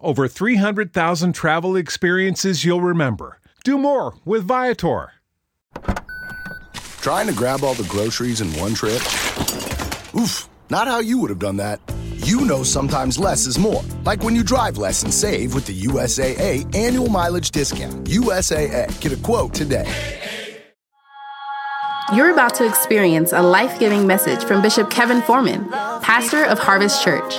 over 300,000 travel experiences you'll remember. Do more with Viator. Trying to grab all the groceries in one trip? Oof, not how you would have done that. You know sometimes less is more. Like when you drive less and save with the USAA annual mileage discount. USAA, get a quote today. You're about to experience a life giving message from Bishop Kevin Foreman, pastor of Harvest Church.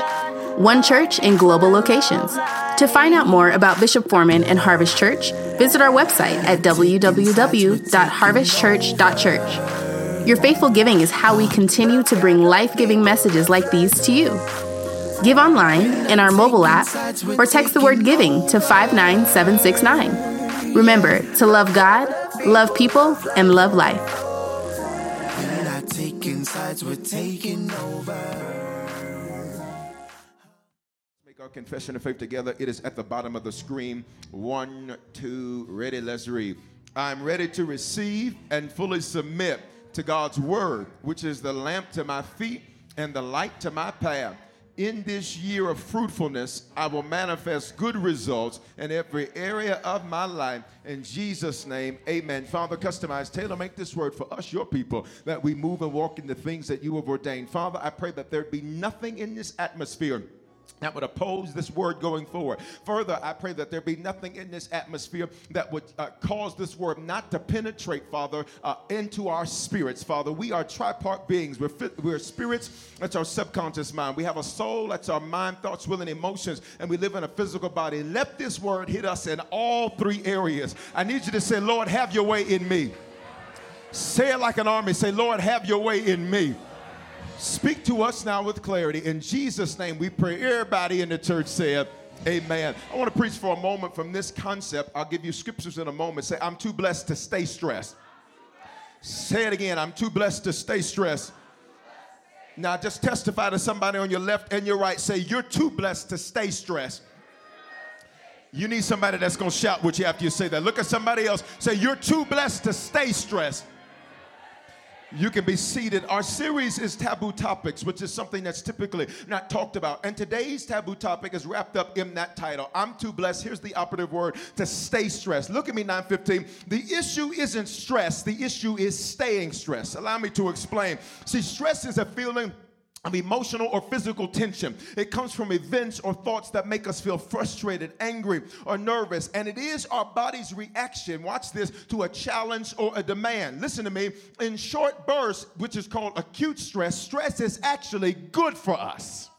One church in global locations. To find out more about Bishop Foreman and Harvest Church, visit our website at www.harvestchurch.church. Your faithful giving is how we continue to bring life giving messages like these to you. Give online, in our mobile app, or text the word giving to 59769. Remember to love God, love people, and love life. Make our confession of faith together. It is at the bottom of the screen. One, two, ready, let's read. I'm ready to receive and fully submit to God's word, which is the lamp to my feet and the light to my path. In this year of fruitfulness, I will manifest good results in every area of my life. In Jesus' name, amen. Father, customize, tailor make this word for us, your people, that we move and walk in the things that you have ordained. Father, I pray that there be nothing in this atmosphere that would oppose this word going forward. Further, I pray that there be nothing in this atmosphere that would uh, cause this word not to penetrate, Father, uh, into our spirits, Father. We are tripart beings. We're, we're spirits, that's our subconscious mind. We have a soul, that's our mind, thoughts, will, and emotions, and we live in a physical body. Let this word hit us in all three areas. I need you to say, Lord, have your way in me. Say it like an army. Say, Lord, have your way in me. Speak to us now with clarity. In Jesus' name, we pray. Everybody in the church said, Amen. I want to preach for a moment from this concept. I'll give you scriptures in a moment. Say, I'm too blessed to stay stressed. Say it again. I'm too blessed to stay stressed. Now, just testify to somebody on your left and your right. Say, You're too blessed to stay stressed. You need somebody that's going to shout with you after you say that. Look at somebody else. Say, You're too blessed to stay stressed. You can be seated. Our series is taboo topics, which is something that's typically not talked about. And today's taboo topic is wrapped up in that title. I'm too blessed. Here's the operative word to stay stressed. Look at me, 915. The issue isn't stress, the issue is staying stressed. Allow me to explain. See, stress is a feeling of emotional or physical tension. It comes from events or thoughts that make us feel frustrated, angry, or nervous. And it is our body's reaction, watch this, to a challenge or a demand. Listen to me. In short bursts, which is called acute stress, stress is actually good for us.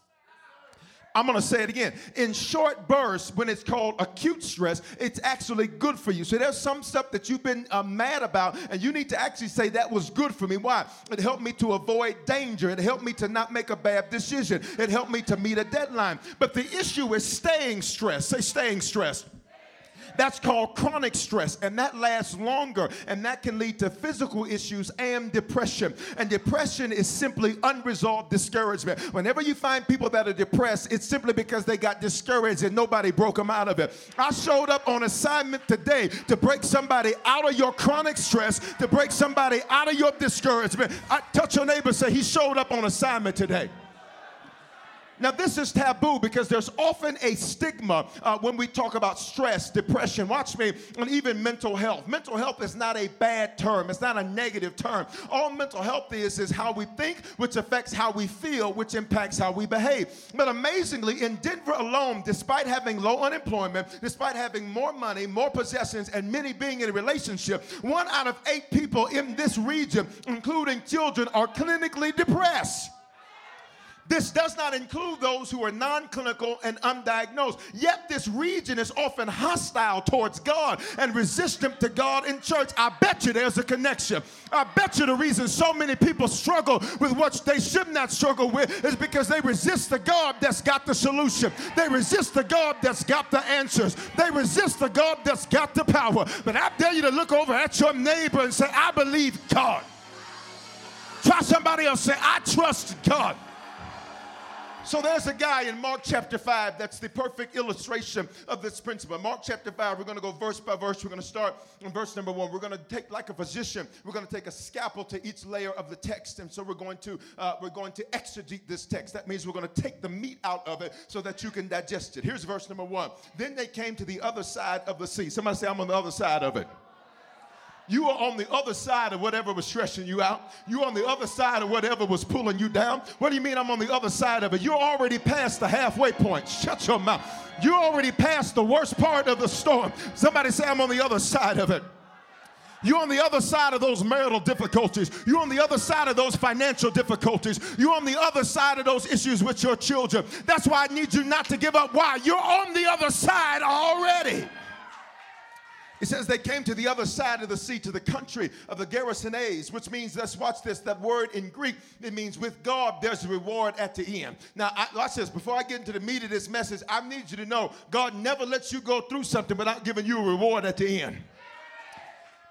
I'm gonna say it again. In short bursts, when it's called acute stress, it's actually good for you. So there's some stuff that you've been uh, mad about, and you need to actually say that was good for me. Why? It helped me to avoid danger. It helped me to not make a bad decision. It helped me to meet a deadline. But the issue is staying stressed. Say staying stressed. That's called chronic stress, and that lasts longer, and that can lead to physical issues and depression. And depression is simply unresolved discouragement. Whenever you find people that are depressed, it's simply because they got discouraged and nobody broke them out of it. I showed up on assignment today to break somebody out of your chronic stress, to break somebody out of your discouragement. I touch your neighbor, say, He showed up on assignment today. Now, this is taboo because there's often a stigma uh, when we talk about stress, depression, watch me, and even mental health. Mental health is not a bad term, it's not a negative term. All mental health is is how we think, which affects how we feel, which impacts how we behave. But amazingly, in Denver alone, despite having low unemployment, despite having more money, more possessions, and many being in a relationship, one out of eight people in this region, including children, are clinically depressed. This does not include those who are non clinical and undiagnosed. Yet, this region is often hostile towards God and resistant to God in church. I bet you there's a connection. I bet you the reason so many people struggle with what they should not struggle with is because they resist the God that's got the solution. They resist the God that's got the answers. They resist the God that's got the power. But I dare you to look over at your neighbor and say, I believe God. Try somebody else, say, I trust God. So there's a guy in Mark chapter 5 that's the perfect illustration of this principle. Mark chapter 5, we're going to go verse by verse. We're going to start in verse number 1. We're going to take like a physician, we're going to take a scalpel to each layer of the text and so we're going to uh, we're going to exegete this text. That means we're going to take the meat out of it so that you can digest it. Here's verse number 1. Then they came to the other side of the sea. Somebody say I'm on the other side of it. You are on the other side of whatever was stressing you out. You're on the other side of whatever was pulling you down. What do you mean I'm on the other side of it? You're already past the halfway point. Shut your mouth. You're already past the worst part of the storm. Somebody say, I'm on the other side of it. You're on the other side of those marital difficulties. You're on the other side of those financial difficulties. You're on the other side of those issues with your children. That's why I need you not to give up. Why? You're on the other side already. It says they came to the other side of the sea, to the country of the Gerasenes, which means, let's watch this, that word in Greek, it means with God, there's a reward at the end. Now, I, watch this. Before I get into the meat of this message, I need you to know God never lets you go through something without giving you a reward at the end.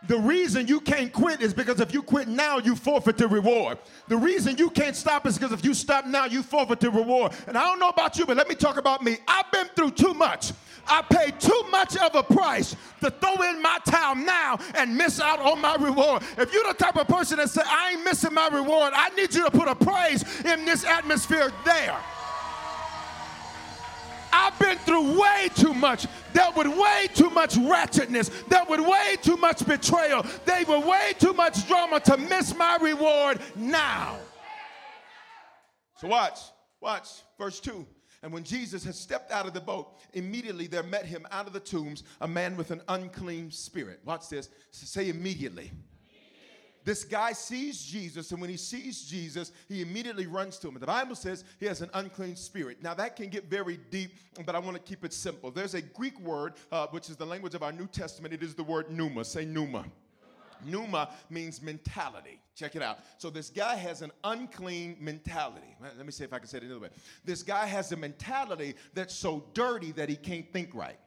The reason you can't quit is because if you quit now, you forfeit the reward. The reason you can't stop is because if you stop now, you forfeit the reward. And I don't know about you, but let me talk about me. I've been through too much. I paid too much of a price to throw in my towel now and miss out on my reward. If you're the type of person that say, I ain't missing my reward, I need you to put a praise in this atmosphere there. I've been through way too much. Dealt with way too much wretchedness. Dealt with way too much betrayal. They were way too much drama to miss my reward now. So watch, watch, verse 2. And when Jesus had stepped out of the boat, immediately there met him out of the tombs a man with an unclean spirit. Watch this. Say immediately. This guy sees Jesus, and when he sees Jesus, he immediately runs to him. The Bible says he has an unclean spirit. Now, that can get very deep, but I want to keep it simple. There's a Greek word, uh, which is the language of our New Testament. It is the word pneuma. Say pneuma. Pneuma means mentality. Check it out. So this guy has an unclean mentality. Let me see if I can say it another way. This guy has a mentality that's so dirty that he can't think right.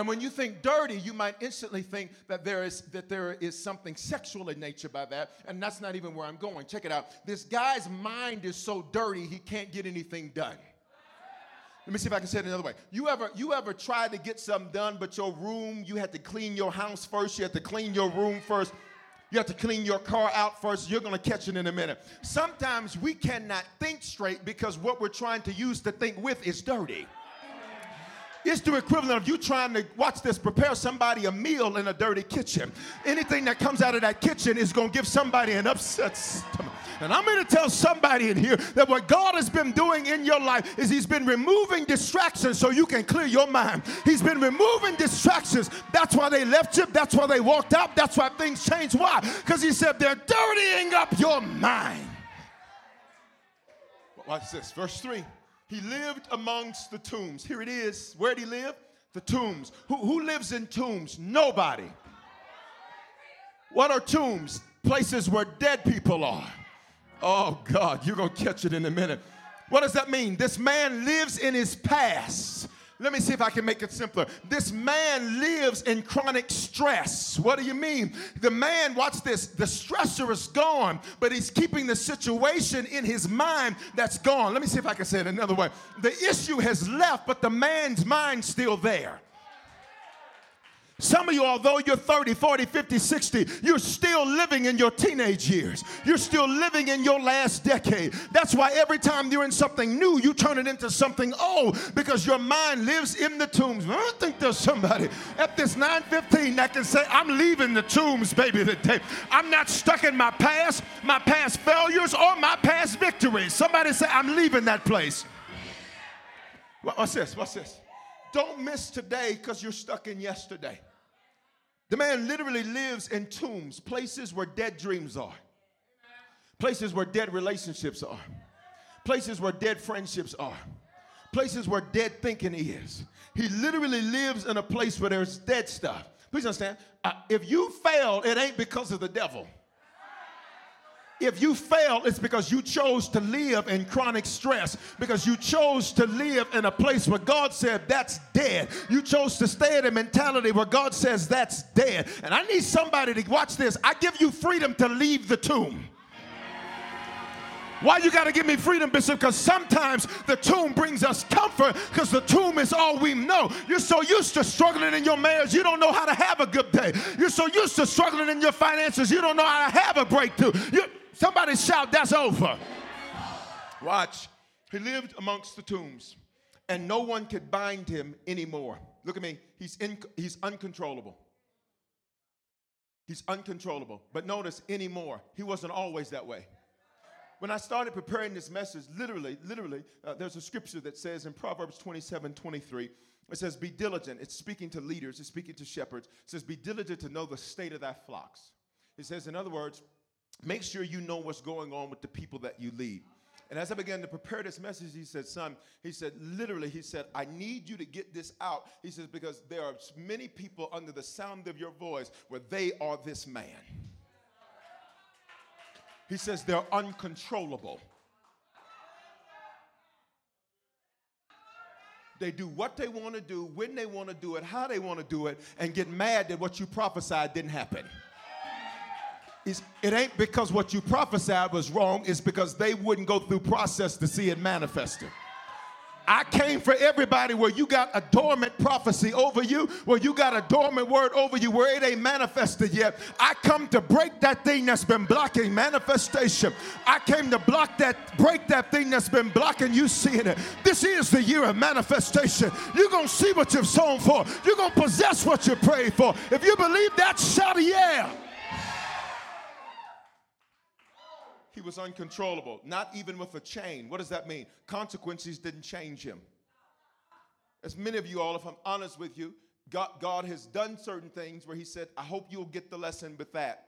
And when you think dirty, you might instantly think that there is that there is something sexual in nature by that, and that's not even where I'm going. Check it out. This guy's mind is so dirty he can't get anything done. Let me see if I can say it another way. You ever you ever tried to get something done, but your room, you had to clean your house first, you had to clean your room first. You have to clean your car out first. You're going to catch it in a minute. Sometimes we cannot think straight because what we're trying to use to think with is dirty. It's the equivalent of you trying to watch this, prepare somebody a meal in a dirty kitchen. Anything that comes out of that kitchen is going to give somebody an upset stomach. And I'm going to tell somebody in here that what God has been doing in your life is He's been removing distractions so you can clear your mind. He's been removing distractions. That's why they left you. That's why they walked out. That's why things changed. Why? Because He said they're dirtying up your mind. Watch this, verse 3. He lived amongst the tombs. Here it is. Where did he live? The tombs. Who, who lives in tombs? Nobody. What are tombs? Places where dead people are. Oh, God, you're going to catch it in a minute. What does that mean? This man lives in his past. Let me see if I can make it simpler. This man lives in chronic stress. What do you mean? The man, watch this, the stressor is gone, but he's keeping the situation in his mind that's gone. Let me see if I can say it another way. The issue has left, but the man's mind's still there. Some of you, although you're 30, 40, 50, 60, you're still living in your teenage years. You're still living in your last decade. That's why every time you're in something new, you turn it into something old because your mind lives in the tombs. I don't think there's somebody at this 915 that can say, I'm leaving the tombs, baby, today. I'm not stuck in my past, my past failures, or my past victories. Somebody say, I'm leaving that place. What's this? What's this? Don't miss today because you're stuck in yesterday. The man literally lives in tombs, places where dead dreams are, places where dead relationships are, places where dead friendships are, places where dead thinking is. He literally lives in a place where there's dead stuff. Please understand, uh, if you fail, it ain't because of the devil. If you fail, it's because you chose to live in chronic stress, because you chose to live in a place where God said that's dead. You chose to stay in a mentality where God says that's dead. And I need somebody to watch this. I give you freedom to leave the tomb. Why you got to give me freedom, Bishop? Because sometimes the tomb brings us comfort because the tomb is all we know. You're so used to struggling in your marriage, you don't know how to have a good day. You're so used to struggling in your finances, you don't know how to have a breakthrough. You're, Somebody shout, that's over. Watch. He lived amongst the tombs, and no one could bind him anymore. Look at me. He's, in, he's uncontrollable. He's uncontrollable. But notice anymore. He wasn't always that way. When I started preparing this message, literally, literally, uh, there's a scripture that says in Proverbs 27 23, it says, Be diligent. It's speaking to leaders, it's speaking to shepherds. It says, Be diligent to know the state of thy flocks. It says, in other words, make sure you know what's going on with the people that you lead. And as I began to prepare this message, he said, Son, he said, literally, he said, I need you to get this out. He says, because there are many people under the sound of your voice where they are this man. He says, they're uncontrollable. They do what they want to do, when they want to do it, how they want to do it, and get mad that what you prophesied didn't happen it ain't because what you prophesied was wrong, it's because they wouldn't go through process to see it manifested. I came for everybody where you got a dormant prophecy over you, where you got a dormant word over you, where it ain't manifested yet. I come to break that thing that's been blocking manifestation. I came to block that, break that thing that's been blocking you seeing it. This is the year of manifestation. You're gonna see what you've sown for. You're gonna possess what you prayed for. If you believe that, shout yeah. He was uncontrollable, not even with a chain. What does that mean? Consequences didn't change him. As many of you all, if I'm honest with you, God, God has done certain things where He said, I hope you'll get the lesson with that.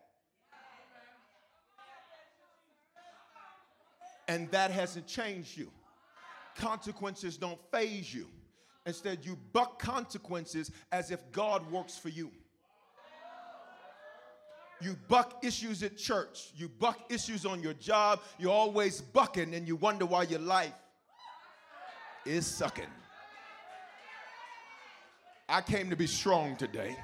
And that hasn't changed you. Consequences don't phase you. Instead, you buck consequences as if God works for you. You buck issues at church. You buck issues on your job. You're always bucking and you wonder why your life is sucking. I came to be strong today.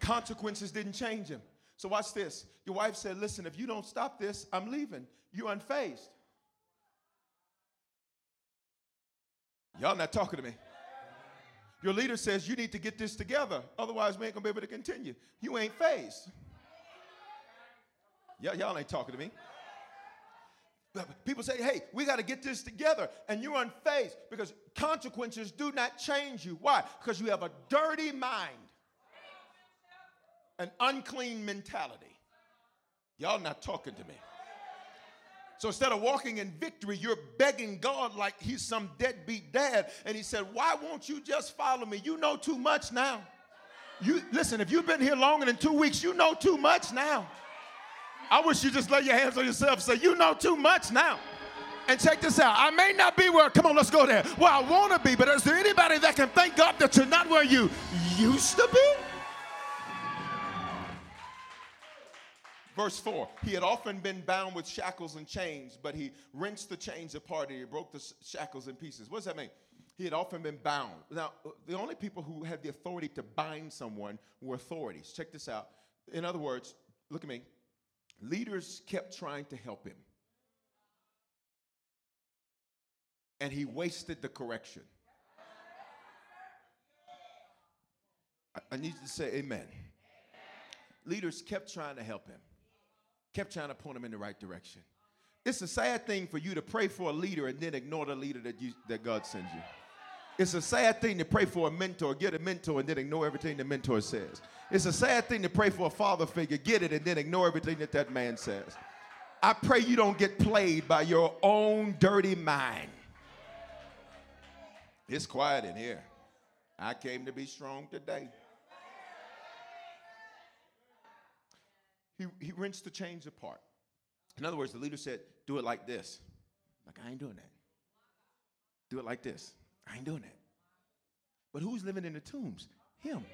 Consequences didn't change him. So watch this. Your wife said, Listen, if you don't stop this, I'm leaving. You're unfazed. Y'all not talking to me. Your leader says you need to get this together, otherwise, we ain't gonna be able to continue. You ain't phased. Yeah, y'all ain't talking to me. People say, hey, we got to get this together. And you're unfazed because consequences do not change you. Why? Because you have a dirty mind, an unclean mentality. Y'all not talking to me. So instead of walking in victory, you're begging God like he's some deadbeat dad. And he said, Why won't you just follow me? You know too much now. You listen, if you've been here longer than two weeks, you know too much now. I wish you just lay your hands on yourself say, You know too much now. And check this out. I may not be where, come on, let's go there. Where I want to be, but is there anybody that can thank God that you're not where you used to be? Verse 4 He had often been bound with shackles and chains, but he wrenched the chains apart and he broke the shackles in pieces. What does that mean? He had often been bound. Now, uh, the only people who had the authority to bind someone were authorities. Check this out. In other words, look at me. Leaders kept trying to help him, and he wasted the correction. I, I need you to say amen. amen. Leaders kept trying to help him, kept trying to point him in the right direction. It's a sad thing for you to pray for a leader and then ignore the leader that, you, that God sends you. It's a sad thing to pray for a mentor, get a mentor, and then ignore everything the mentor says. It's a sad thing to pray for a father figure, get it, and then ignore everything that that man says. I pray you don't get played by your own dirty mind. It's quiet in here. I came to be strong today. He, he rinsed the chains apart. In other words, the leader said, Do it like this. Like, I ain't doing that. Do it like this. I ain't doing that. But who's living in the tombs? Him.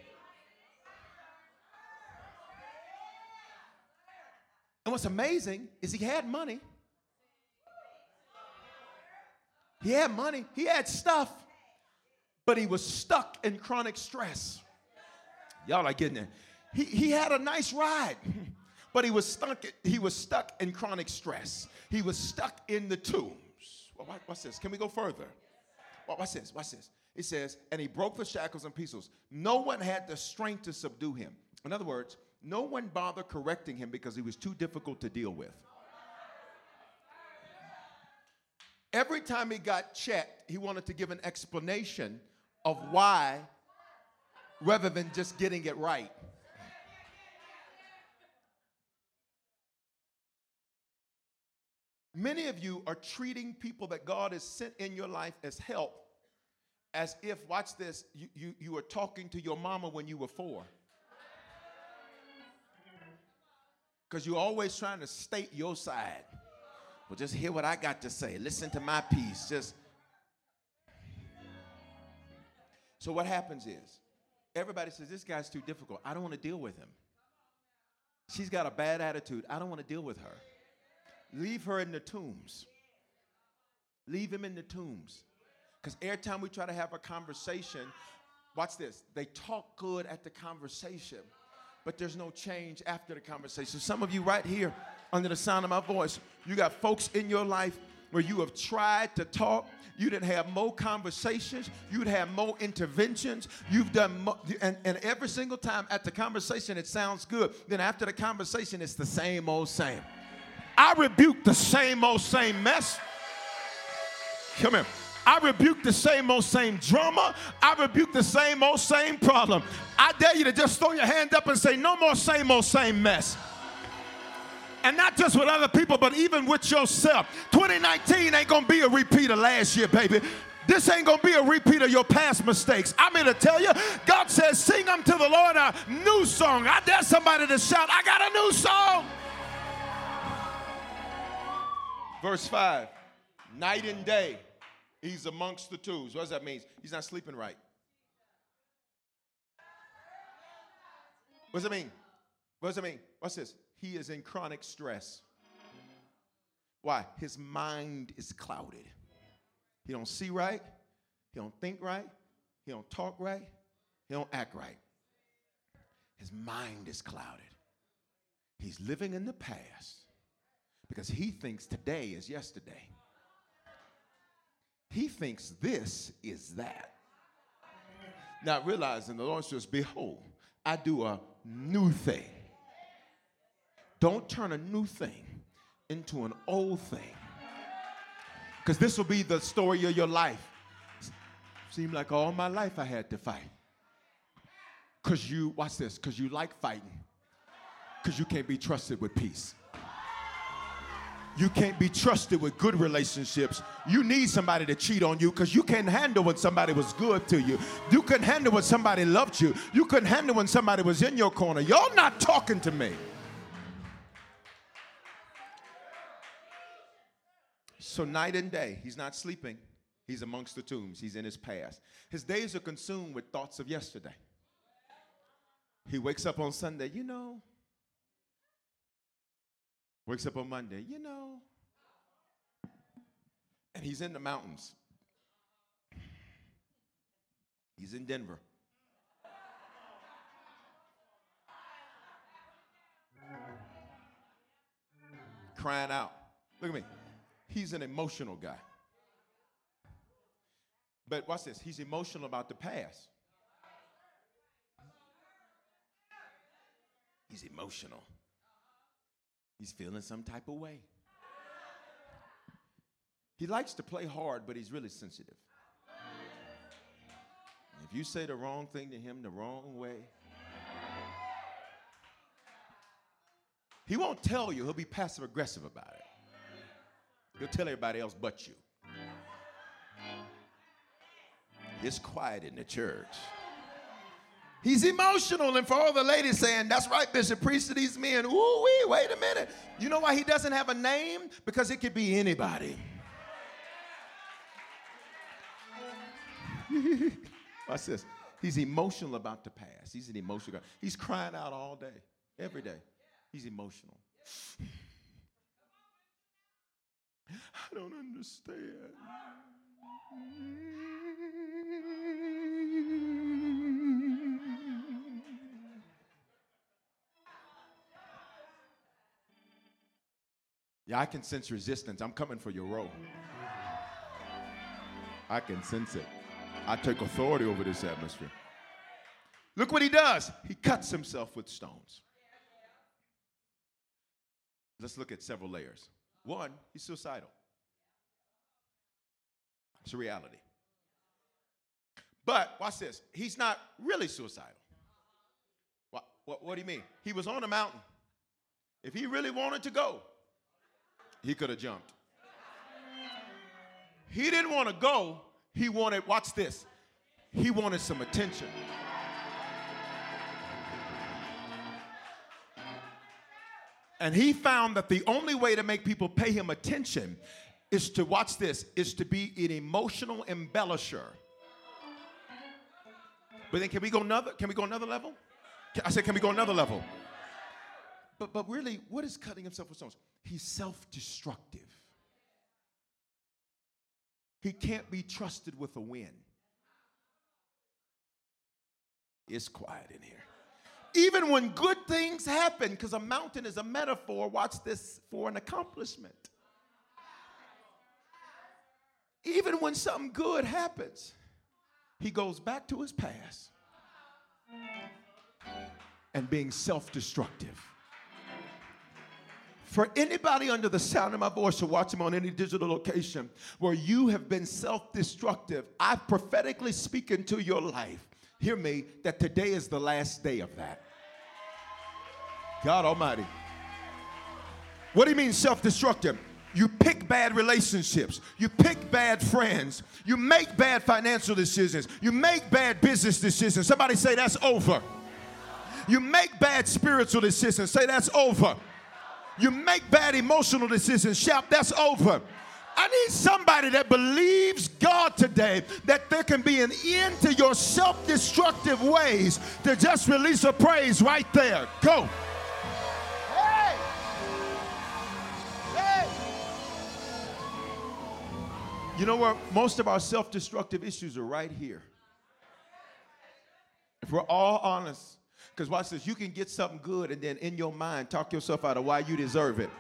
And what's amazing is he had money. He had money, he had stuff, but he was stuck in chronic stress. Y'all are getting it. He, he had a nice ride, but he was stuck, he was stuck in chronic stress. He was stuck in the tombs. Well, what's this? Can we go further? Watch this, watch this. It says, and he broke the shackles and pieces. No one had the strength to subdue him. In other words, no one bothered correcting him because he was too difficult to deal with. Every time he got checked, he wanted to give an explanation of why rather than just getting it right. Many of you are treating people that God has sent in your life as help as if, watch this, you, you, you were talking to your mama when you were four. Because you're always trying to state your side. Well, just hear what I got to say. Listen to my piece. Just so what happens is everybody says this guy's too difficult. I don't want to deal with him. She's got a bad attitude. I don't want to deal with her. Leave her in the tombs. Leave him in the tombs. Because every time we try to have a conversation, watch this, they talk good at the conversation, but there's no change after the conversation. Some of you right here, under the sound of my voice, you got folks in your life where you have tried to talk, you didn't have more conversations, you'd have more interventions, you've done, mo- and, and every single time at the conversation it sounds good. Then after the conversation, it's the same old same. I rebuke the same old same mess. Come here. I rebuke the same old same drama. I rebuke the same old same problem. I dare you to just throw your hand up and say, No more same old same mess. And not just with other people, but even with yourself. 2019 ain't gonna be a repeat of last year, baby. This ain't gonna be a repeat of your past mistakes. I'm here to tell you, God says, Sing unto the Lord a new song. I dare somebody to shout, I got a new song. Verse 5 Night and day He's amongst the twos. What does that mean? He's not sleeping right. What does it mean? What does it mean? What's this? He is in chronic stress. Why? His mind is clouded. He don't see right. He don't think right. He don't talk right. He don't act right. His mind is clouded. He's living in the past because he thinks today is yesterday. He thinks this is that. Not realizing the Lord says, Behold, I do a new thing. Don't turn a new thing into an old thing. Because this will be the story of your life. Seemed like all my life I had to fight. Because you, watch this, because you like fighting. Because you can't be trusted with peace. You can't be trusted with good relationships. You need somebody to cheat on you because you can't handle when somebody was good to you. You couldn't handle when somebody loved you. You couldn't handle when somebody was in your corner. Y'all not talking to me. So, night and day, he's not sleeping. He's amongst the tombs. He's in his past. His days are consumed with thoughts of yesterday. He wakes up on Sunday, you know, Wakes up on Monday, you know. And he's in the mountains. He's in Denver. Crying out. Look at me. He's an emotional guy. But watch this. He's emotional about the past. He's emotional. He's feeling some type of way. He likes to play hard, but he's really sensitive. If you say the wrong thing to him the wrong way, he won't tell you, he'll be passive aggressive about it. He'll tell everybody else but you. It's quiet in the church. He's emotional, and for all the ladies saying, That's right, Bishop, preach to these men. Ooh, wee, wait a minute. You know why he doesn't have a name? Because it could be anybody. Watch this. He's emotional about the past. He's an emotional guy. He's crying out all day, every day. He's emotional. I don't understand. Yeah, I can sense resistance. I'm coming for your role. I can sense it. I take authority over this atmosphere. Look what he does. He cuts himself with stones. Let's look at several layers. One, he's suicidal. It's a reality. But watch this. He's not really suicidal. What, what, what do you mean? He was on a mountain. If he really wanted to go, he could have jumped. He didn't want to go. He wanted, watch this, he wanted some attention. And he found that the only way to make people pay him attention is to, watch this, is to be an emotional embellisher. But then can we go another, can we go another level? I said, can we go another level? But, but really, what is cutting himself with stones? He's self destructive. He can't be trusted with a win. It's quiet in here. Even when good things happen, because a mountain is a metaphor, watch this, for an accomplishment. Even when something good happens, he goes back to his past and being self destructive. For anybody under the sound of my voice or watch him on any digital location where you have been self destructive, I prophetically speak into your life. Hear me, that today is the last day of that. God Almighty. What do you mean self destructive? You pick bad relationships. You pick bad friends. You make bad financial decisions. You make bad business decisions. Somebody say that's over. You make bad spiritual decisions. Say that's over. You make bad emotional decisions. Shout, that's over. I need somebody that believes God today that there can be an end to your self destructive ways to just release a praise right there. Go. Hey! Hey! You know where most of our self destructive issues are right here. If we're all honest, because watch this, you can get something good and then in your mind talk yourself out of why you deserve it.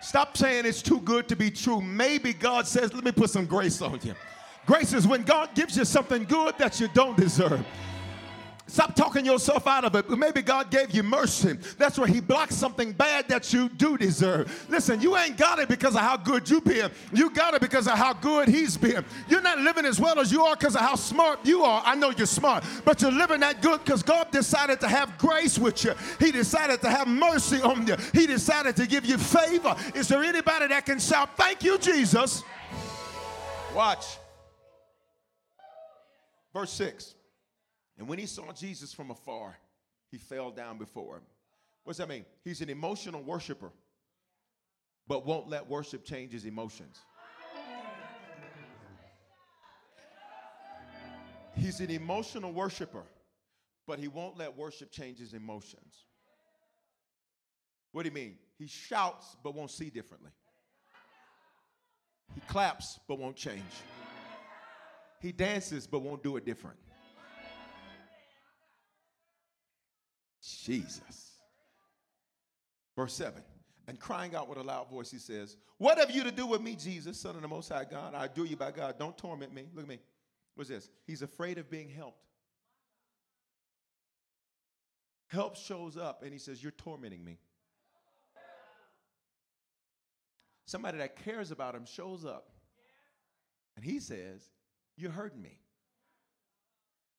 Stop saying it's too good to be true. Maybe God says, let me put some grace on you. Grace is when God gives you something good that you don't deserve. Stop talking yourself out of it. Maybe God gave you mercy. That's where He blocks something bad that you do deserve. Listen, you ain't got it because of how good you been. You got it because of how good He's been. You're not living as well as you are because of how smart you are. I know you're smart, but you're living that good because God decided to have grace with you. He decided to have mercy on you. He decided to give you favor. Is there anybody that can shout, Thank you, Jesus? Watch. Verse 6. And when he saw Jesus from afar, he fell down before him. What does that mean? He's an emotional worshiper, but won't let worship change his emotions. He's an emotional worshiper, but he won't let worship change his emotions. What do you mean? He shouts but won't see differently. He claps but won't change. He dances but won't do it different. Jesus. Verse 7 and crying out with a loud voice, he says, What have you to do with me, Jesus, Son of the Most High God? I adore you by God. Don't torment me. Look at me. What's this? He's afraid of being helped. Help shows up and he says, You're tormenting me. Somebody that cares about him shows up and he says, You're hurting me.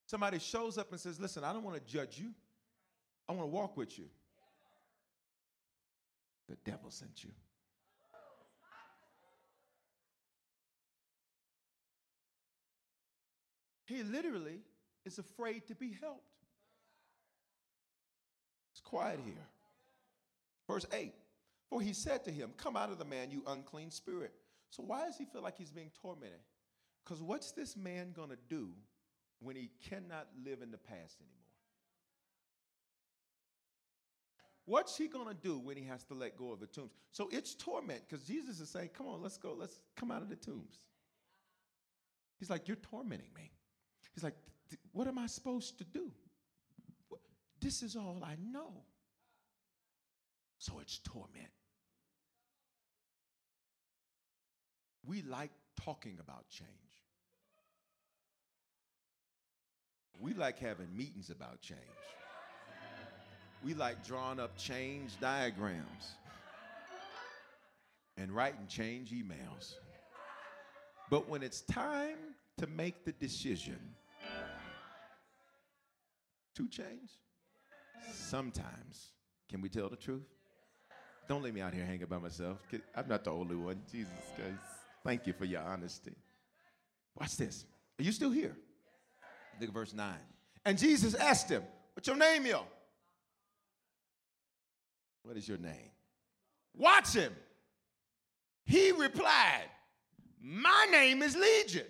Somebody shows up and says, Listen, I don't want to judge you, I want to walk with you. The devil sent you. He literally is afraid to be helped. It's quiet here. Verse 8 For he said to him, Come out of the man, you unclean spirit. So why does he feel like he's being tormented? Because what's this man going to do when he cannot live in the past anymore? What's he going to do when he has to let go of the tombs? So it's torment because Jesus is saying, Come on, let's go, let's come out of the tombs. He's like, You're tormenting me. He's like, What am I supposed to do? This is all I know. So it's torment. We like talking about change. We like having meetings about change. We like drawing up change diagrams and writing change emails. But when it's time to make the decision to change, sometimes, can we tell the truth? Don't leave me out here hanging by myself. I'm not the only one. Jesus Christ. Thank you for your honesty. Watch this. Are you still here? Look at verse 9. And Jesus asked him, What's your name, yo? What is your name? Watch him. He replied, My name is Legion,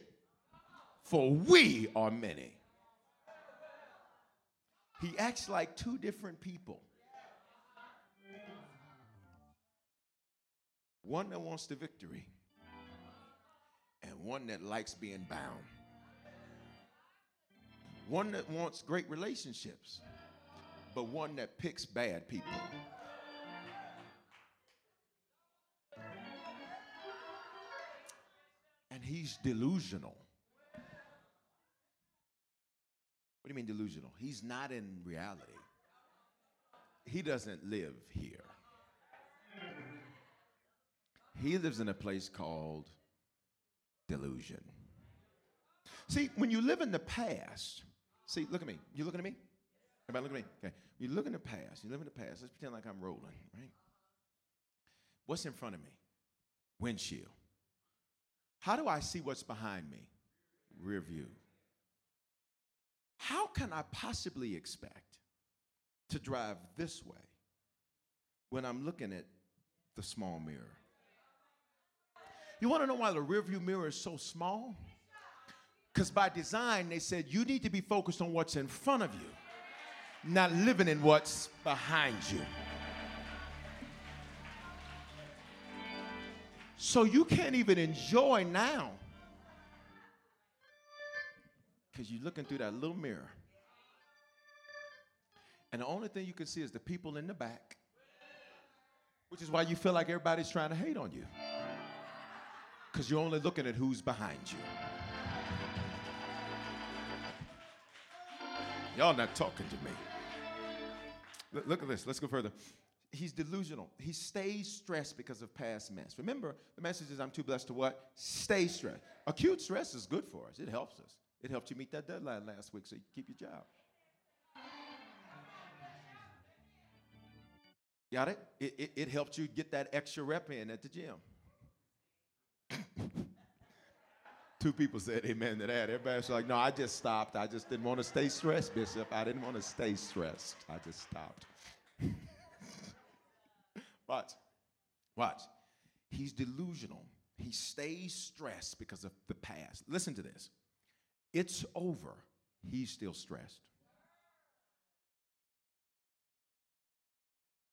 for we are many. He acts like two different people. One that wants the victory, and one that likes being bound. One that wants great relationships, but one that picks bad people. He's delusional. What do you mean delusional? He's not in reality. He doesn't live here. He lives in a place called delusion. See, when you live in the past, see, look at me. You looking at me? Everybody look at me. Okay. You look in the past. You live in the past. Let's pretend like I'm rolling, right? What's in front of me? Windshield. How do I see what's behind me? Rear view. How can I possibly expect to drive this way when I'm looking at the small mirror? You want to know why the rearview mirror is so small? Because by design, they said you need to be focused on what's in front of you, not living in what's behind you. So you can't even enjoy now because you're looking through that little mirror. And the only thing you can see is the people in the back, which is why you feel like everybody's trying to hate on you because you're only looking at who's behind you. Y'all not talking to me. Look, look at this. Let's go further. He's delusional. He stays stressed because of past mess. Remember, the message is I'm too blessed to what? Stay stressed. Acute stress is good for us. It helps us. It helped you meet that deadline last week so you keep your job. Got it? It, it? it helped you get that extra rep in at the gym. Two people said amen to that. Everybody's like, no, I just stopped. I just didn't want to stay stressed, Bishop. I didn't want to stay stressed. I just stopped. Watch. Watch. He's delusional. He stays stressed because of the past. Listen to this. It's over. He's still stressed.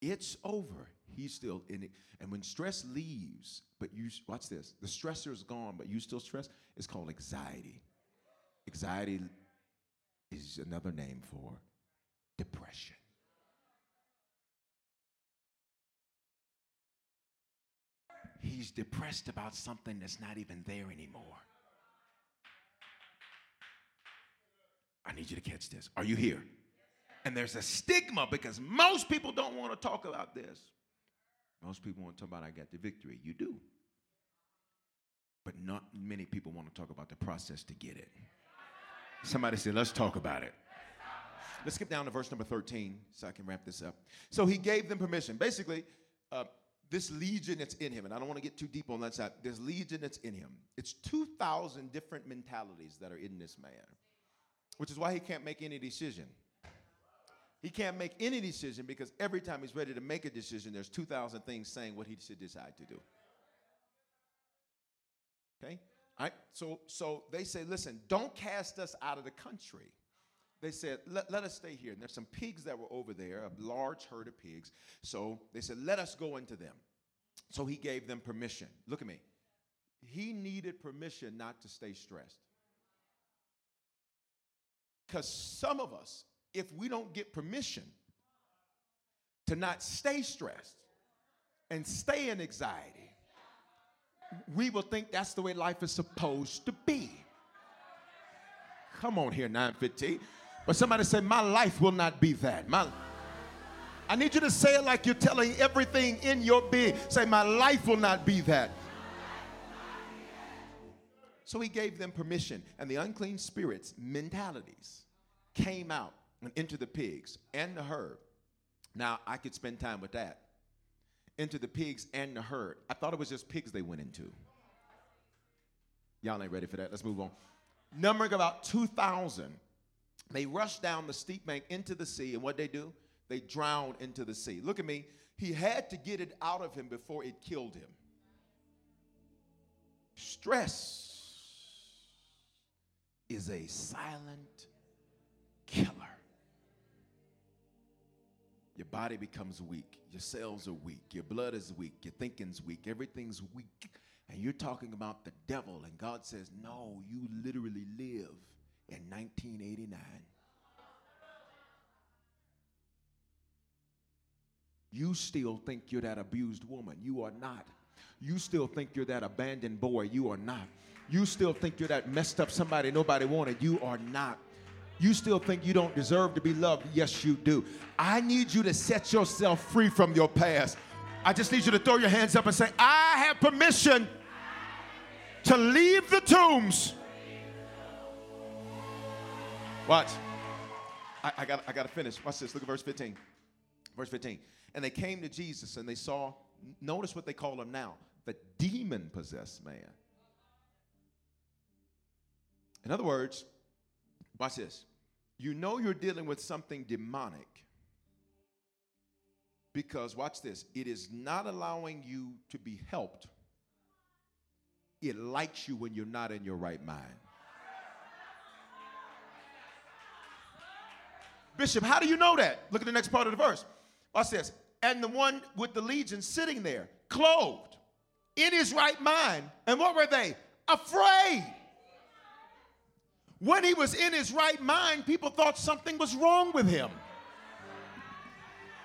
It's over. He's still in it. And when stress leaves, but you watch this, the stressor is gone, but you still stress, it's called anxiety. Anxiety is another name for depression. He's depressed about something that's not even there anymore. I need you to catch this. Are you here? And there's a stigma because most people don't want to talk about this. Most people want to talk about I got the victory. You do. But not many people want to talk about the process to get it. Somebody said, let's talk about it. Let's skip down to verse number 13 so I can wrap this up. So he gave them permission. Basically, uh, this legion that's in him, and I don't want to get too deep on that side, this legion that's in him, it's 2,000 different mentalities that are in this man, which is why he can't make any decision. He can't make any decision because every time he's ready to make a decision, there's 2,000 things saying what he should decide to do. Okay? All right? So, so they say, listen, don't cast us out of the country. They said, let, let us stay here. And there's some pigs that were over there, a large herd of pigs. So they said, let us go into them. So he gave them permission. Look at me. He needed permission not to stay stressed. Because some of us, if we don't get permission to not stay stressed and stay in anxiety, we will think that's the way life is supposed to be. Come on here, 915. But somebody say, My life will not be that. My, I need you to say it like you're telling everything in your being. Say, My life will not be that. So he gave them permission, and the unclean spirits' mentalities came out and into the pigs and the herd. Now, I could spend time with that into the pigs and the herd. I thought it was just pigs they went into. Y'all ain't ready for that. Let's move on. Numbering about 2,000, they rush down the steep bank into the sea, and what they do? They drown into the sea. Look at me. He had to get it out of him before it killed him. Stress is a silent killer. Your body becomes weak. Your cells are weak. Your blood is weak. Your thinking's weak. Everything's weak. And you're talking about the devil. And God says, No, you literally live in 1989. You still think you're that abused woman. You are not. You still think you're that abandoned boy. You are not. You still think you're that messed up somebody nobody wanted. You are not. You still think you don't deserve to be loved. Yes, you do. I need you to set yourself free from your past. I just need you to throw your hands up and say, I have permission to leave the tombs. Watch. I, I got I got to finish. Watch this. Look at verse 15. Verse 15. And they came to Jesus and they saw, notice what they call him now, the demon possessed man. In other words, watch this. You know you're dealing with something demonic because, watch this, it is not allowing you to be helped. It likes you when you're not in your right mind. Bishop, how do you know that? Look at the next part of the verse. Watch this. And the one with the legion sitting there, clothed, in his right mind. And what were they? Afraid. When he was in his right mind, people thought something was wrong with him.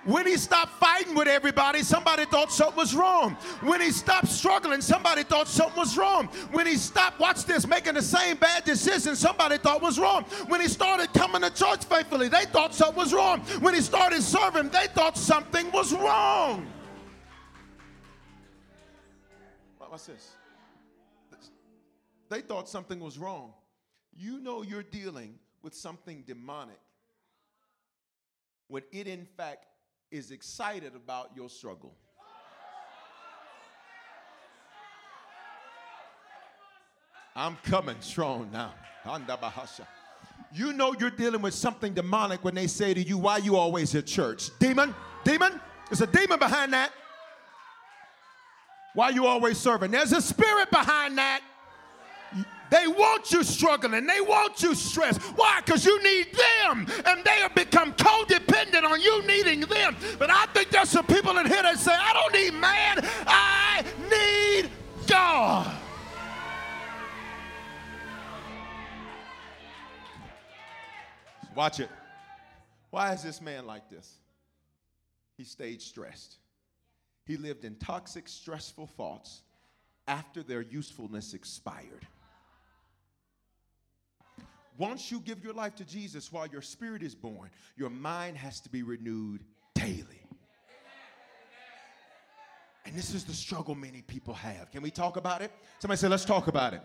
When he stopped fighting with everybody, somebody thought something was wrong. When he stopped struggling, somebody thought something was wrong. When he stopped, watch this, making the same bad decisions, somebody thought was wrong. When he started coming to church faithfully, they thought something was wrong. When he started serving, they thought something was wrong. What's this? They thought something was wrong. You know you're dealing with something demonic when it, in fact, is excited about your struggle. I'm coming strong now. You know you're dealing with something demonic when they say to you, Why you always at church? Demon? Demon? There's a demon behind that. Why you always serving? There's a spirit behind that. They want you struggling. They want you stressed. Why? Because you need them. And they have become codependent on you needing them. But I think there's some people in here that say, I don't need man, I need God. Watch it. Why is this man like this? He stayed stressed. He lived in toxic, stressful thoughts after their usefulness expired. Once you give your life to Jesus while your spirit is born, your mind has to be renewed daily. And this is the struggle many people have. Can we talk about it? Somebody say, let's talk about it.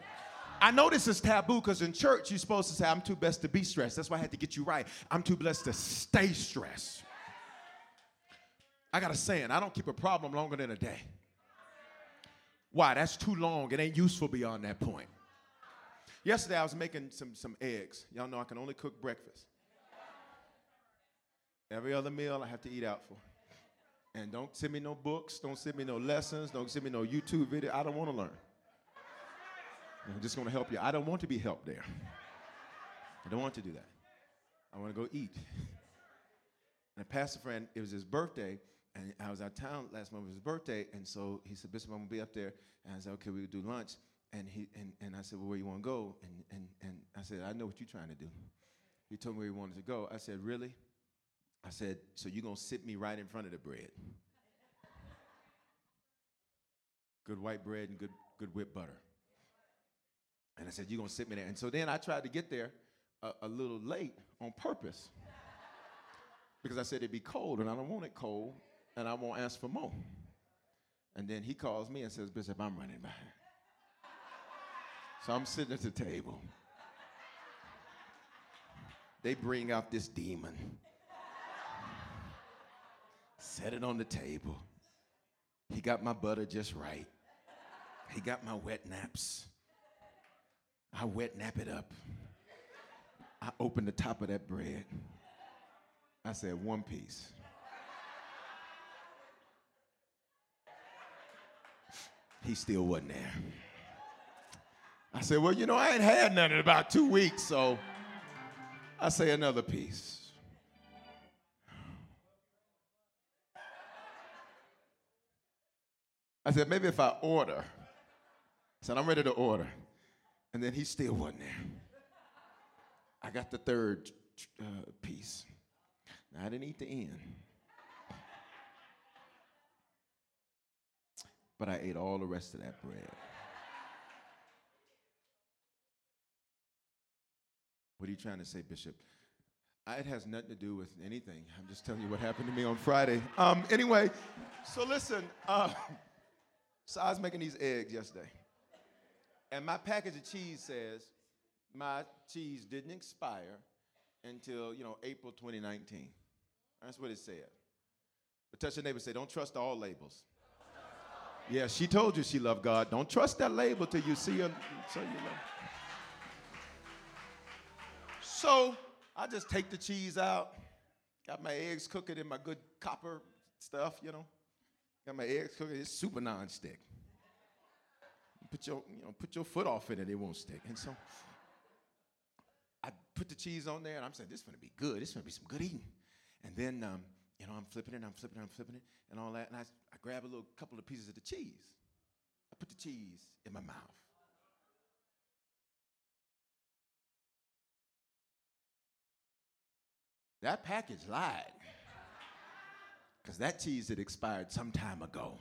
I know this is taboo because in church you're supposed to say, I'm too blessed to be stressed. That's why I had to get you right. I'm too blessed to stay stressed. I got a saying, I don't keep a problem longer than a day. Why? That's too long. It ain't useful beyond that point. Yesterday I was making some, some eggs. Y'all know I can only cook breakfast. Every other meal I have to eat out for. And don't send me no books, don't send me no lessons, don't send me no YouTube video. I don't want to learn. I'm just going to help you. I don't want to be helped there. I don't want to do that. I want to go eat. And a pastor friend, it was his birthday, and I was out of town last month. Was his birthday, and so he said, Bishop, I'm gonna be up there. And I said, Okay, we'll do lunch. And he and, and I said, Well, where you want to go? And and and I said, I know what you're trying to do. He told me where he wanted to go. I said, Really? I said, So you're gonna sit me right in front of the bread? good white bread and good good whipped butter. And I said, You're gonna sit me there. And so then I tried to get there a, a little late on purpose. Because I said it'd be cold and I don't want it cold and I won't ask for more. And then he calls me and says, Bishop, I'm running behind. So I'm sitting at the table. They bring out this demon, set it on the table. He got my butter just right. He got my wet naps. I wet nap it up. I open the top of that bread. I said, one piece. He still wasn't there. I said, well, you know, I ain't had none in about two weeks, so I say another piece. I said, maybe if I order. I said, I'm ready to order. And then he still wasn't there. I got the third uh, piece. Now, I didn't eat the end. But I ate all the rest of that bread. What are you trying to say, Bishop? It has nothing to do with anything. I'm just telling you what happened to me on Friday. Um, anyway, so listen. Uh, so I was making these eggs yesterday. And my package of cheese says my cheese didn't expire until, you know, April 2019. That's what it said. But touch your neighbor say, don't trust all labels. Yeah, she told you she loved God. Don't trust that label till you see her. So you know. So I just take the cheese out, got my eggs cooking in my good copper stuff, you know. Got my eggs cooking. It's super non-stick. Put your, you know, put your foot off in it, it won't stick. And so I put the cheese on there, and I'm saying, this is gonna be good. This is gonna be some good eating. And then, um, you know, I'm flipping it, I'm flipping it, I'm flipping it, and all that. And I, I grab a little couple of pieces of the cheese. I put the cheese in my mouth. That package lied. Because that cheese had expired some time ago.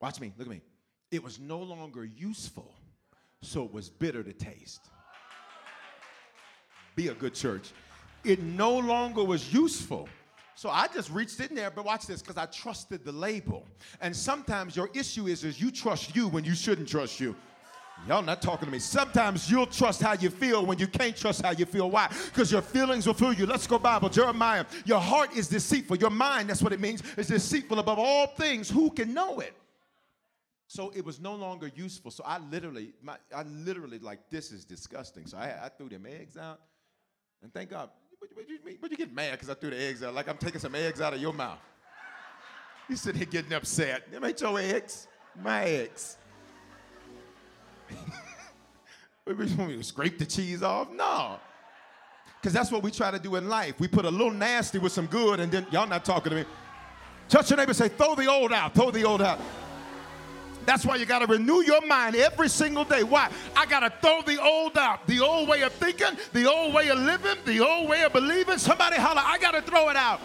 Watch me, look at me. It was no longer useful, so it was bitter to taste. Be a good church. It no longer was useful. So I just reached in there, but watch this, because I trusted the label. And sometimes your issue is, is you trust you when you shouldn't trust you. Y'all not talking to me. Sometimes you'll trust how you feel when you can't trust how you feel. Why? Because your feelings will fool you. Let's go Bible. Jeremiah. Your heart is deceitful. Your mind, that's what it means, is deceitful above all things. Who can know it? So it was no longer useful. So I literally, my, I literally like, this is disgusting. So I, I threw them eggs out. And thank God, what, what, you, what you get mad because I threw the eggs out? Like I'm taking some eggs out of your mouth. You sitting here getting upset. Them ain't your eggs, my eggs. We want to scrape the cheese off? No. Because that's what we try to do in life. We put a little nasty with some good, and then y'all not talking to me. Touch your neighbor say, throw the old out, throw the old out. That's why you got to renew your mind every single day. Why? I got to throw the old out. The old way of thinking, the old way of living, the old way of believing. Somebody holler, I got to throw it out.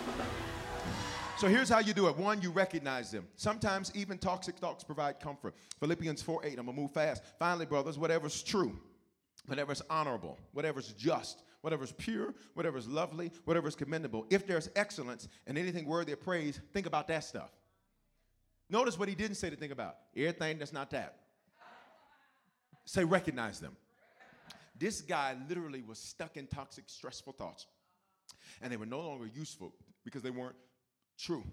So here's how you do it. One, you recognize them. Sometimes even toxic thoughts provide comfort. Philippians 4 8, I'm to move fast. Finally, brothers, whatever's true, whatever's honorable, whatever's just, whatever's pure, whatever's lovely, whatever's commendable. If there's excellence and anything worthy of praise, think about that stuff. Notice what he didn't say to think about. Everything that's not that. Say, recognize them. This guy literally was stuck in toxic, stressful thoughts. And they were no longer useful because they weren't true,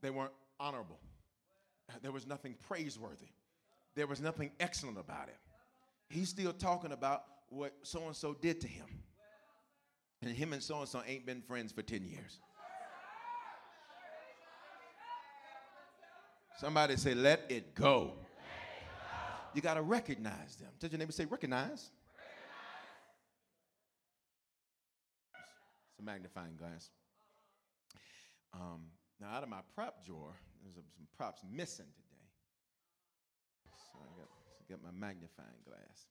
they weren't honorable. There was nothing praiseworthy, there was nothing excellent about it. He's still talking about what so and so did to him. And him and so and so ain't been friends for 10 years. Somebody say, let it go. You got to recognize them. Did your neighbor, say, recognize. It's a magnifying glass. Um, now, out of my prop drawer, there's some props missing today. So I got, my magnifying glass.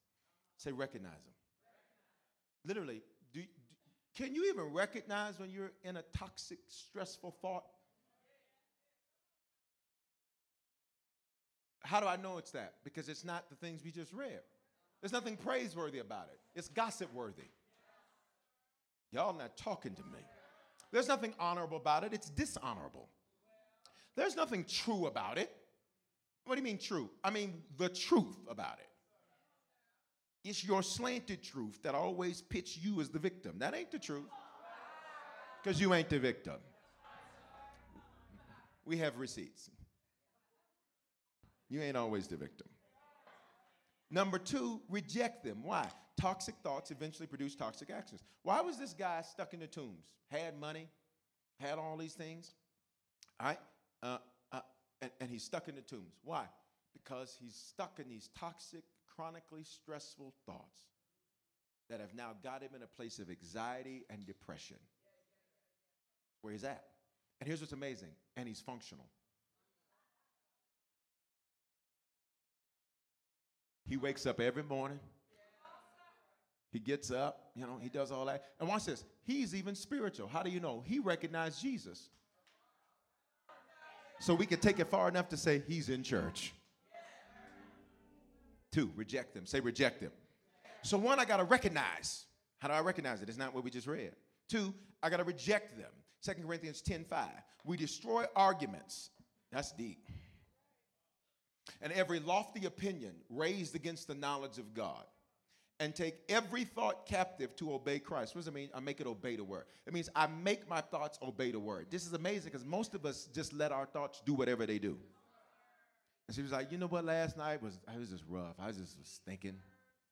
Say, recognize them. Literally, do, do, can you even recognize when you're in a toxic, stressful thought? How do I know it's that? Because it's not the things we just read. There's nothing praiseworthy about it. It's gossip worthy. Y'all not talking to me. There's nothing honorable about it. It's dishonorable. There's nothing true about it. What do you mean true? I mean the truth about it. It's your slanted truth that always pits you as the victim. That ain't the truth. Because you ain't the victim. We have receipts. You ain't always the victim. Number two, reject them. Why? Toxic thoughts eventually produce toxic actions. Why was this guy stuck in the tombs? Had money, had all these things, all right? Uh, uh, and, and he's stuck in the tombs. Why? Because he's stuck in these toxic, chronically stressful thoughts that have now got him in a place of anxiety and depression. Where he's at. And here's what's amazing, and he's functional. He wakes up every morning. He gets up, you know, he does all that. And watch this. He's even spiritual. How do you know? He recognized Jesus. So we can take it far enough to say he's in church. Two, reject them. Say reject them. So one, I got to recognize. How do I recognize it? It's not what we just read. Two, I got to reject them. Second Corinthians 10 5. We destroy arguments. That's deep and every lofty opinion raised against the knowledge of God, and take every thought captive to obey Christ. What does it mean? I make it obey the word. It means I make my thoughts obey the word. This is amazing because most of us just let our thoughts do whatever they do. And she was like, you know what? Last night was I was just rough. I was just was thinking,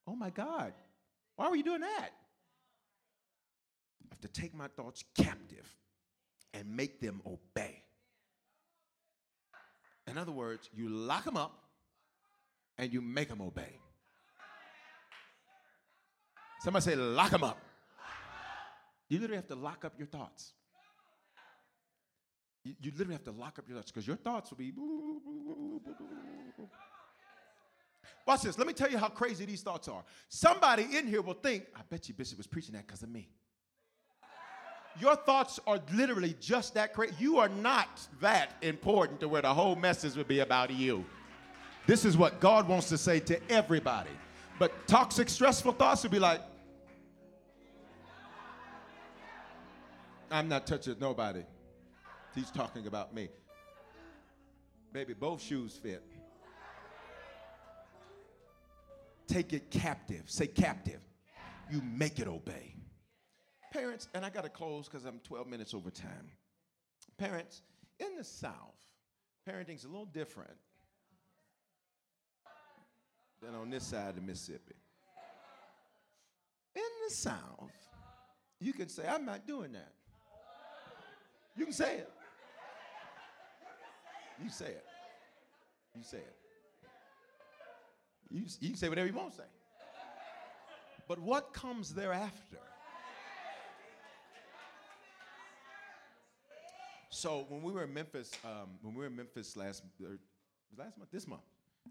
oh my God, why were you doing that? I have to take my thoughts captive and make them obey. In other words, you lock them up and you make them obey. Somebody say, lock them up. You literally have to lock up your thoughts. You, you literally have to lock up your thoughts because your thoughts will be. Watch this. Let me tell you how crazy these thoughts are. Somebody in here will think, I bet you Bishop was preaching that because of me. Your thoughts are literally just that crazy. You are not that important to where the whole message would be about you. This is what God wants to say to everybody. But toxic, stressful thoughts would be like, I'm not touching nobody. He's talking about me. Baby, both shoes fit. Take it captive. Say captive. You make it obey. Parents, and I got to close because I'm 12 minutes over time. Parents, in the South, parenting's a little different than on this side of the Mississippi. In the South, you can say, I'm not doing that. You can say it. You say it. You say it. You, you can say whatever you want to say. But what comes thereafter? So when we were in Memphis, um, when we were in Memphis last er, last month, this month,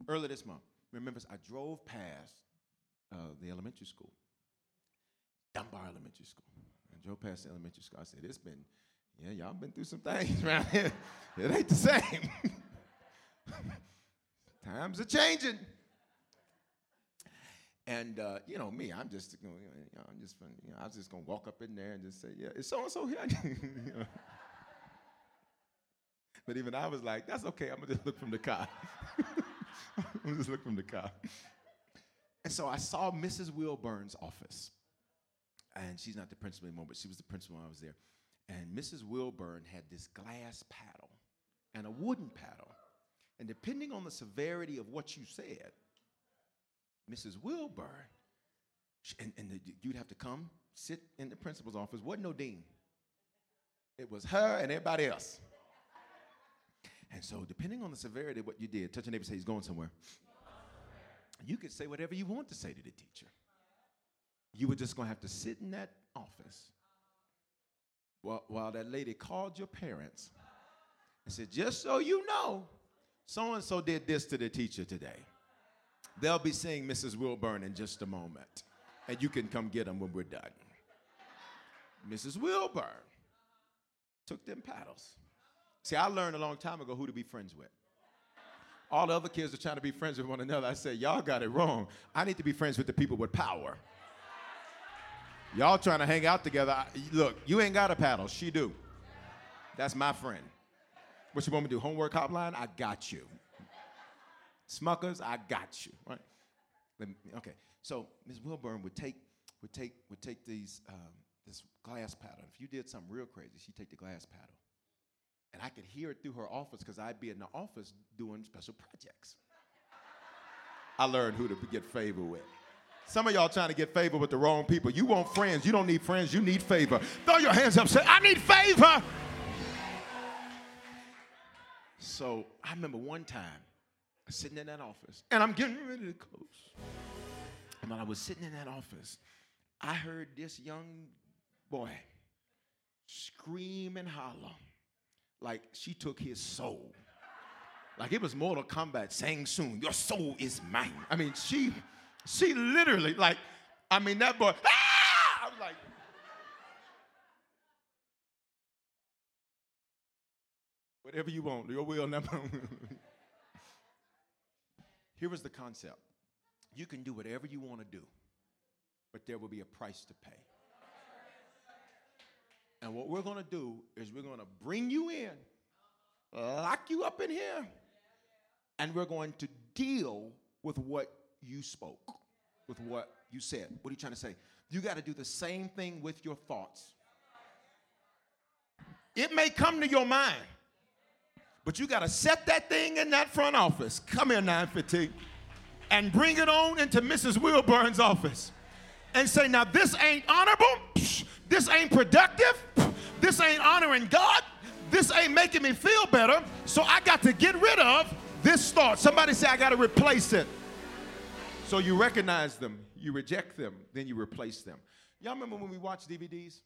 early this month, we in Memphis. I drove past uh, the elementary school, Dunbar Elementary School. I drove past the elementary school. I said, "It's been, yeah, y'all been through some things around here. It ain't the same. Times are changing." And uh, you know me, I'm just, you know, I'm just, you know, I was just gonna walk up in there and just say, "Yeah, is so and so here?" You know? But even I was like, "That's okay. I'm gonna just look from the car. I'm gonna just look from the car." And so I saw Mrs. Wilburn's office, and she's not the principal anymore, but she was the principal when I was there. And Mrs. Wilburn had this glass paddle and a wooden paddle, and depending on the severity of what you said, Mrs. Wilburn, and, and the, you'd have to come sit in the principal's office. Wasn't no dean. It was her and everybody else. And so, depending on the severity of what you did, touch your neighbor, say he's going somewhere. You could say whatever you want to say to the teacher. You were just going to have to sit in that office while, while that lady called your parents and said, Just so you know, so and so did this to the teacher today. They'll be seeing Mrs. Wilburn in just a moment, and you can come get them when we're done. Mrs. Wilburn took them paddles. See, I learned a long time ago who to be friends with. All the other kids are trying to be friends with one another. I said, Y'all got it wrong. I need to be friends with the people with power. Y'all trying to hang out together. I, look, you ain't got a paddle. She do. That's my friend. What you want me to do? Homework hotline? I got you. Smuckers, I got you. Right? Me, okay. So Ms. Wilburn would take would take would take these um, this glass paddle. If you did something real crazy, she'd take the glass paddle and I could hear it through her office because I'd be in the office doing special projects. I learned who to get favor with. Some of y'all trying to get favor with the wrong people. You want friends. You don't need friends. You need favor. Throw your hands up. Say, I need favor. So I remember one time sitting in that office, and I'm getting ready to close. And when I was sitting in that office, I heard this young boy scream and holler like she took his soul. Like it was Mortal Kombat Shang Tsung, your soul is mine. I mean, she, she literally, like, I mean, that boy, ah! I was like, whatever you want, your will, never. Here was the concept you can do whatever you want to do, but there will be a price to pay. And what we're going to do is we're going to bring you in, lock you up in here, and we're going to deal with what you spoke, with what you said. What are you trying to say? You got to do the same thing with your thoughts. It may come to your mind, but you got to set that thing in that front office. Come here, 915, and bring it on into Mrs. Wilburn's office and say, Now, this ain't honorable. This ain't productive. This ain't honoring God. This ain't making me feel better. So I got to get rid of this thought. Somebody say, I got to replace it. So you recognize them, you reject them, then you replace them. Y'all remember when we watched DVDs?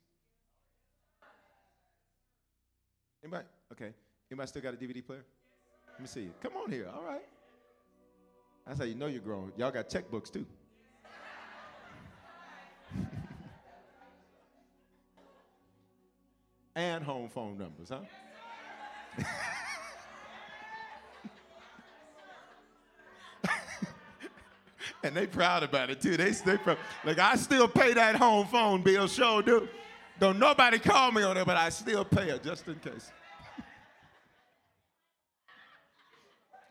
Anybody? Okay. Anybody still got a DVD player? Let me see you. Come on here. All right. That's how you know you're grown. Y'all got checkbooks too. and home phone numbers, huh? and they proud about it too. They, they like I still pay that home phone bill, sure do. Don't nobody call me on it, but I still pay it just in case.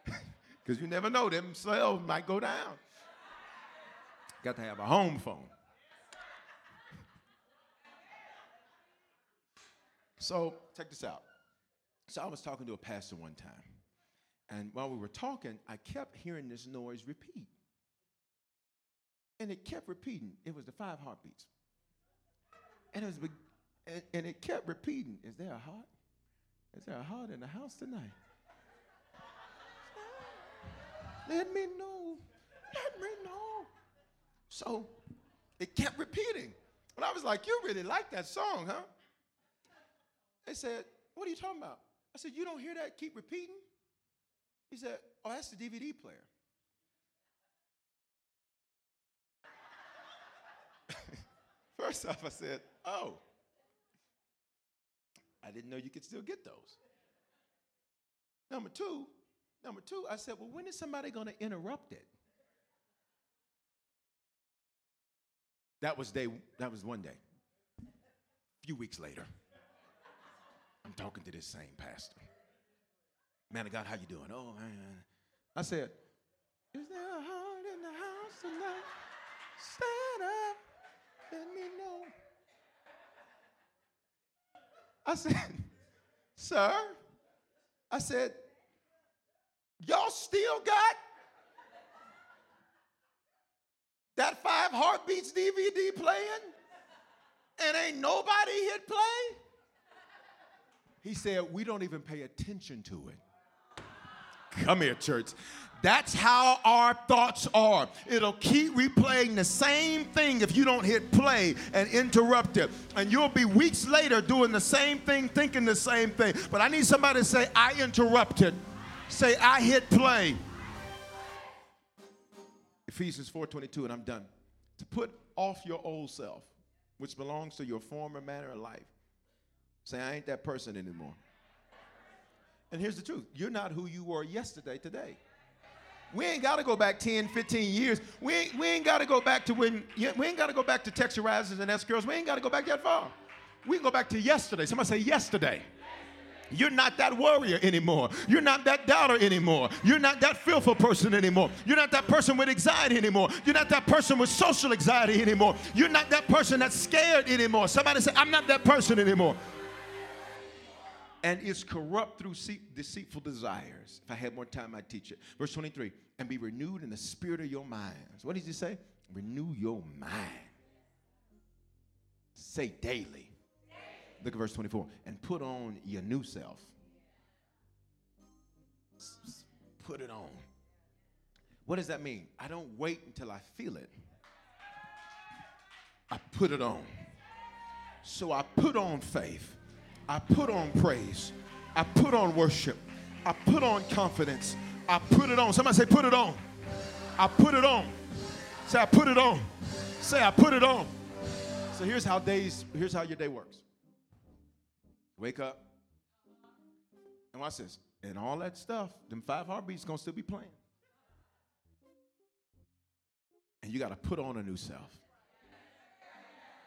Because you never know, them sales might go down. Got to have a home phone. So, check this out. So, I was talking to a pastor one time, and while we were talking, I kept hearing this noise repeat. And it kept repeating. It was the five heartbeats. And it was, and, it kept repeating. Is there a heart? Is there a heart in the house tonight? Let me know. Let me know. So it kept repeating. And I was like, You really like that song, huh? They said, What are you talking about? I said, You don't hear that keep repeating? He said, Oh, that's the DVD player. First off, I said, Oh, I didn't know you could still get those. Number two, number two, I said, Well, when is somebody going to interrupt it? That was day, that was one day. A few weeks later, I'm talking to this same pastor. Man of God, how you doing? Oh, man. I said, is there a heart in the house tonight? Stand up, let me know. I said, sir, I said, y'all still got that five heartbeats DVD playing and ain't nobody hit play? He said, we don't even pay attention to it. Come here, church. That's how our thoughts are. It'll keep replaying the same thing if you don't hit play and interrupt it. And you'll be weeks later doing the same thing, thinking the same thing. But I need somebody to say, I interrupted. Say, I hit play. Ephesians 4:22, and I'm done. To put off your old self, which belongs to your former manner of life. Say, I ain't that person anymore. And here's the truth you're not who you were yesterday, today. We ain't got to go back 10, 15 years. We ain't, we ain't got to go back to when, we ain't got to go back to Texturizers and S curls. We ain't got to go back that far. We can go back to yesterday. Somebody say yesterday. You're not that warrior anymore. You're not that doubter anymore. You're not that fearful person anymore. You're not that person with anxiety anymore. You're not that person with social anxiety anymore. You're not that person that's scared anymore. Somebody say, I'm not that person anymore and is corrupt through deceitful desires. If I had more time, I'd teach it. Verse 23 and be renewed in the spirit of your minds. What does he say? Renew your mind. Say daily. Look at verse 24 and put on your new self. Put it on. What does that mean? I don't wait until I feel it. I put it on. So I put on faith. I put on praise. I put on worship. I put on confidence. I put it on. Somebody say, put it on. I put it on. Say, I put it on. Say, I put it on. So here's how days, here's how your day works. Wake up. And watch this. And all that stuff, them five heartbeats gonna still be playing. And you gotta put on a new self.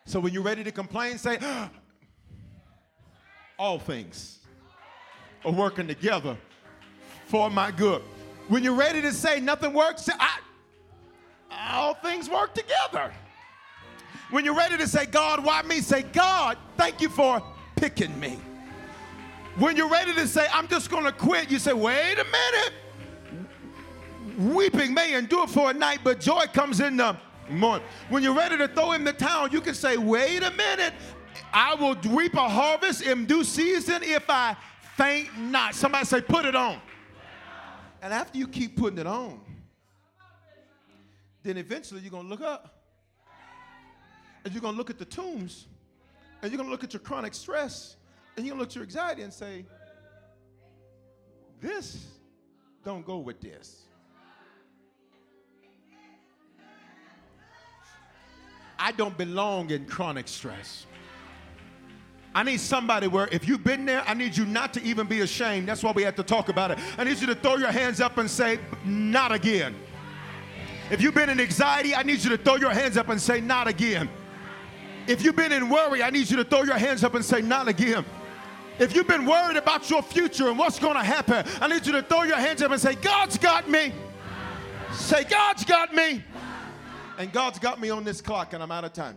So when you're ready to complain, say, ah, all things are working together for my good. When you're ready to say nothing works, say, all things work together. When you're ready to say, God, why me? Say, God, thank you for picking me. When you're ready to say, I'm just going to quit, you say, wait a minute. Weeping may endure for a night, but joy comes in the morning. When you're ready to throw in the towel, you can say, wait a minute. I will reap a harvest in due season if I faint not. Somebody say, put it on. And after you keep putting it on, then eventually you're going to look up and you're going to look at the tombs and you're going to look at your chronic stress and you're going to look at your anxiety and say, this don't go with this. I don't belong in chronic stress. I need somebody where if you've been there, I need you not to even be ashamed. That's why we have to talk about it. I need you to throw your hands up and say, Not again. If you've been in anxiety, I need you to throw your hands up and say, Not again. If you've been in worry, I need you to throw your hands up and say, Not again. If you've been worried about your future and what's going to happen, I need you to throw your hands up and say, God's got me. Say, God's got me. And God's got me on this clock, and I'm out of time.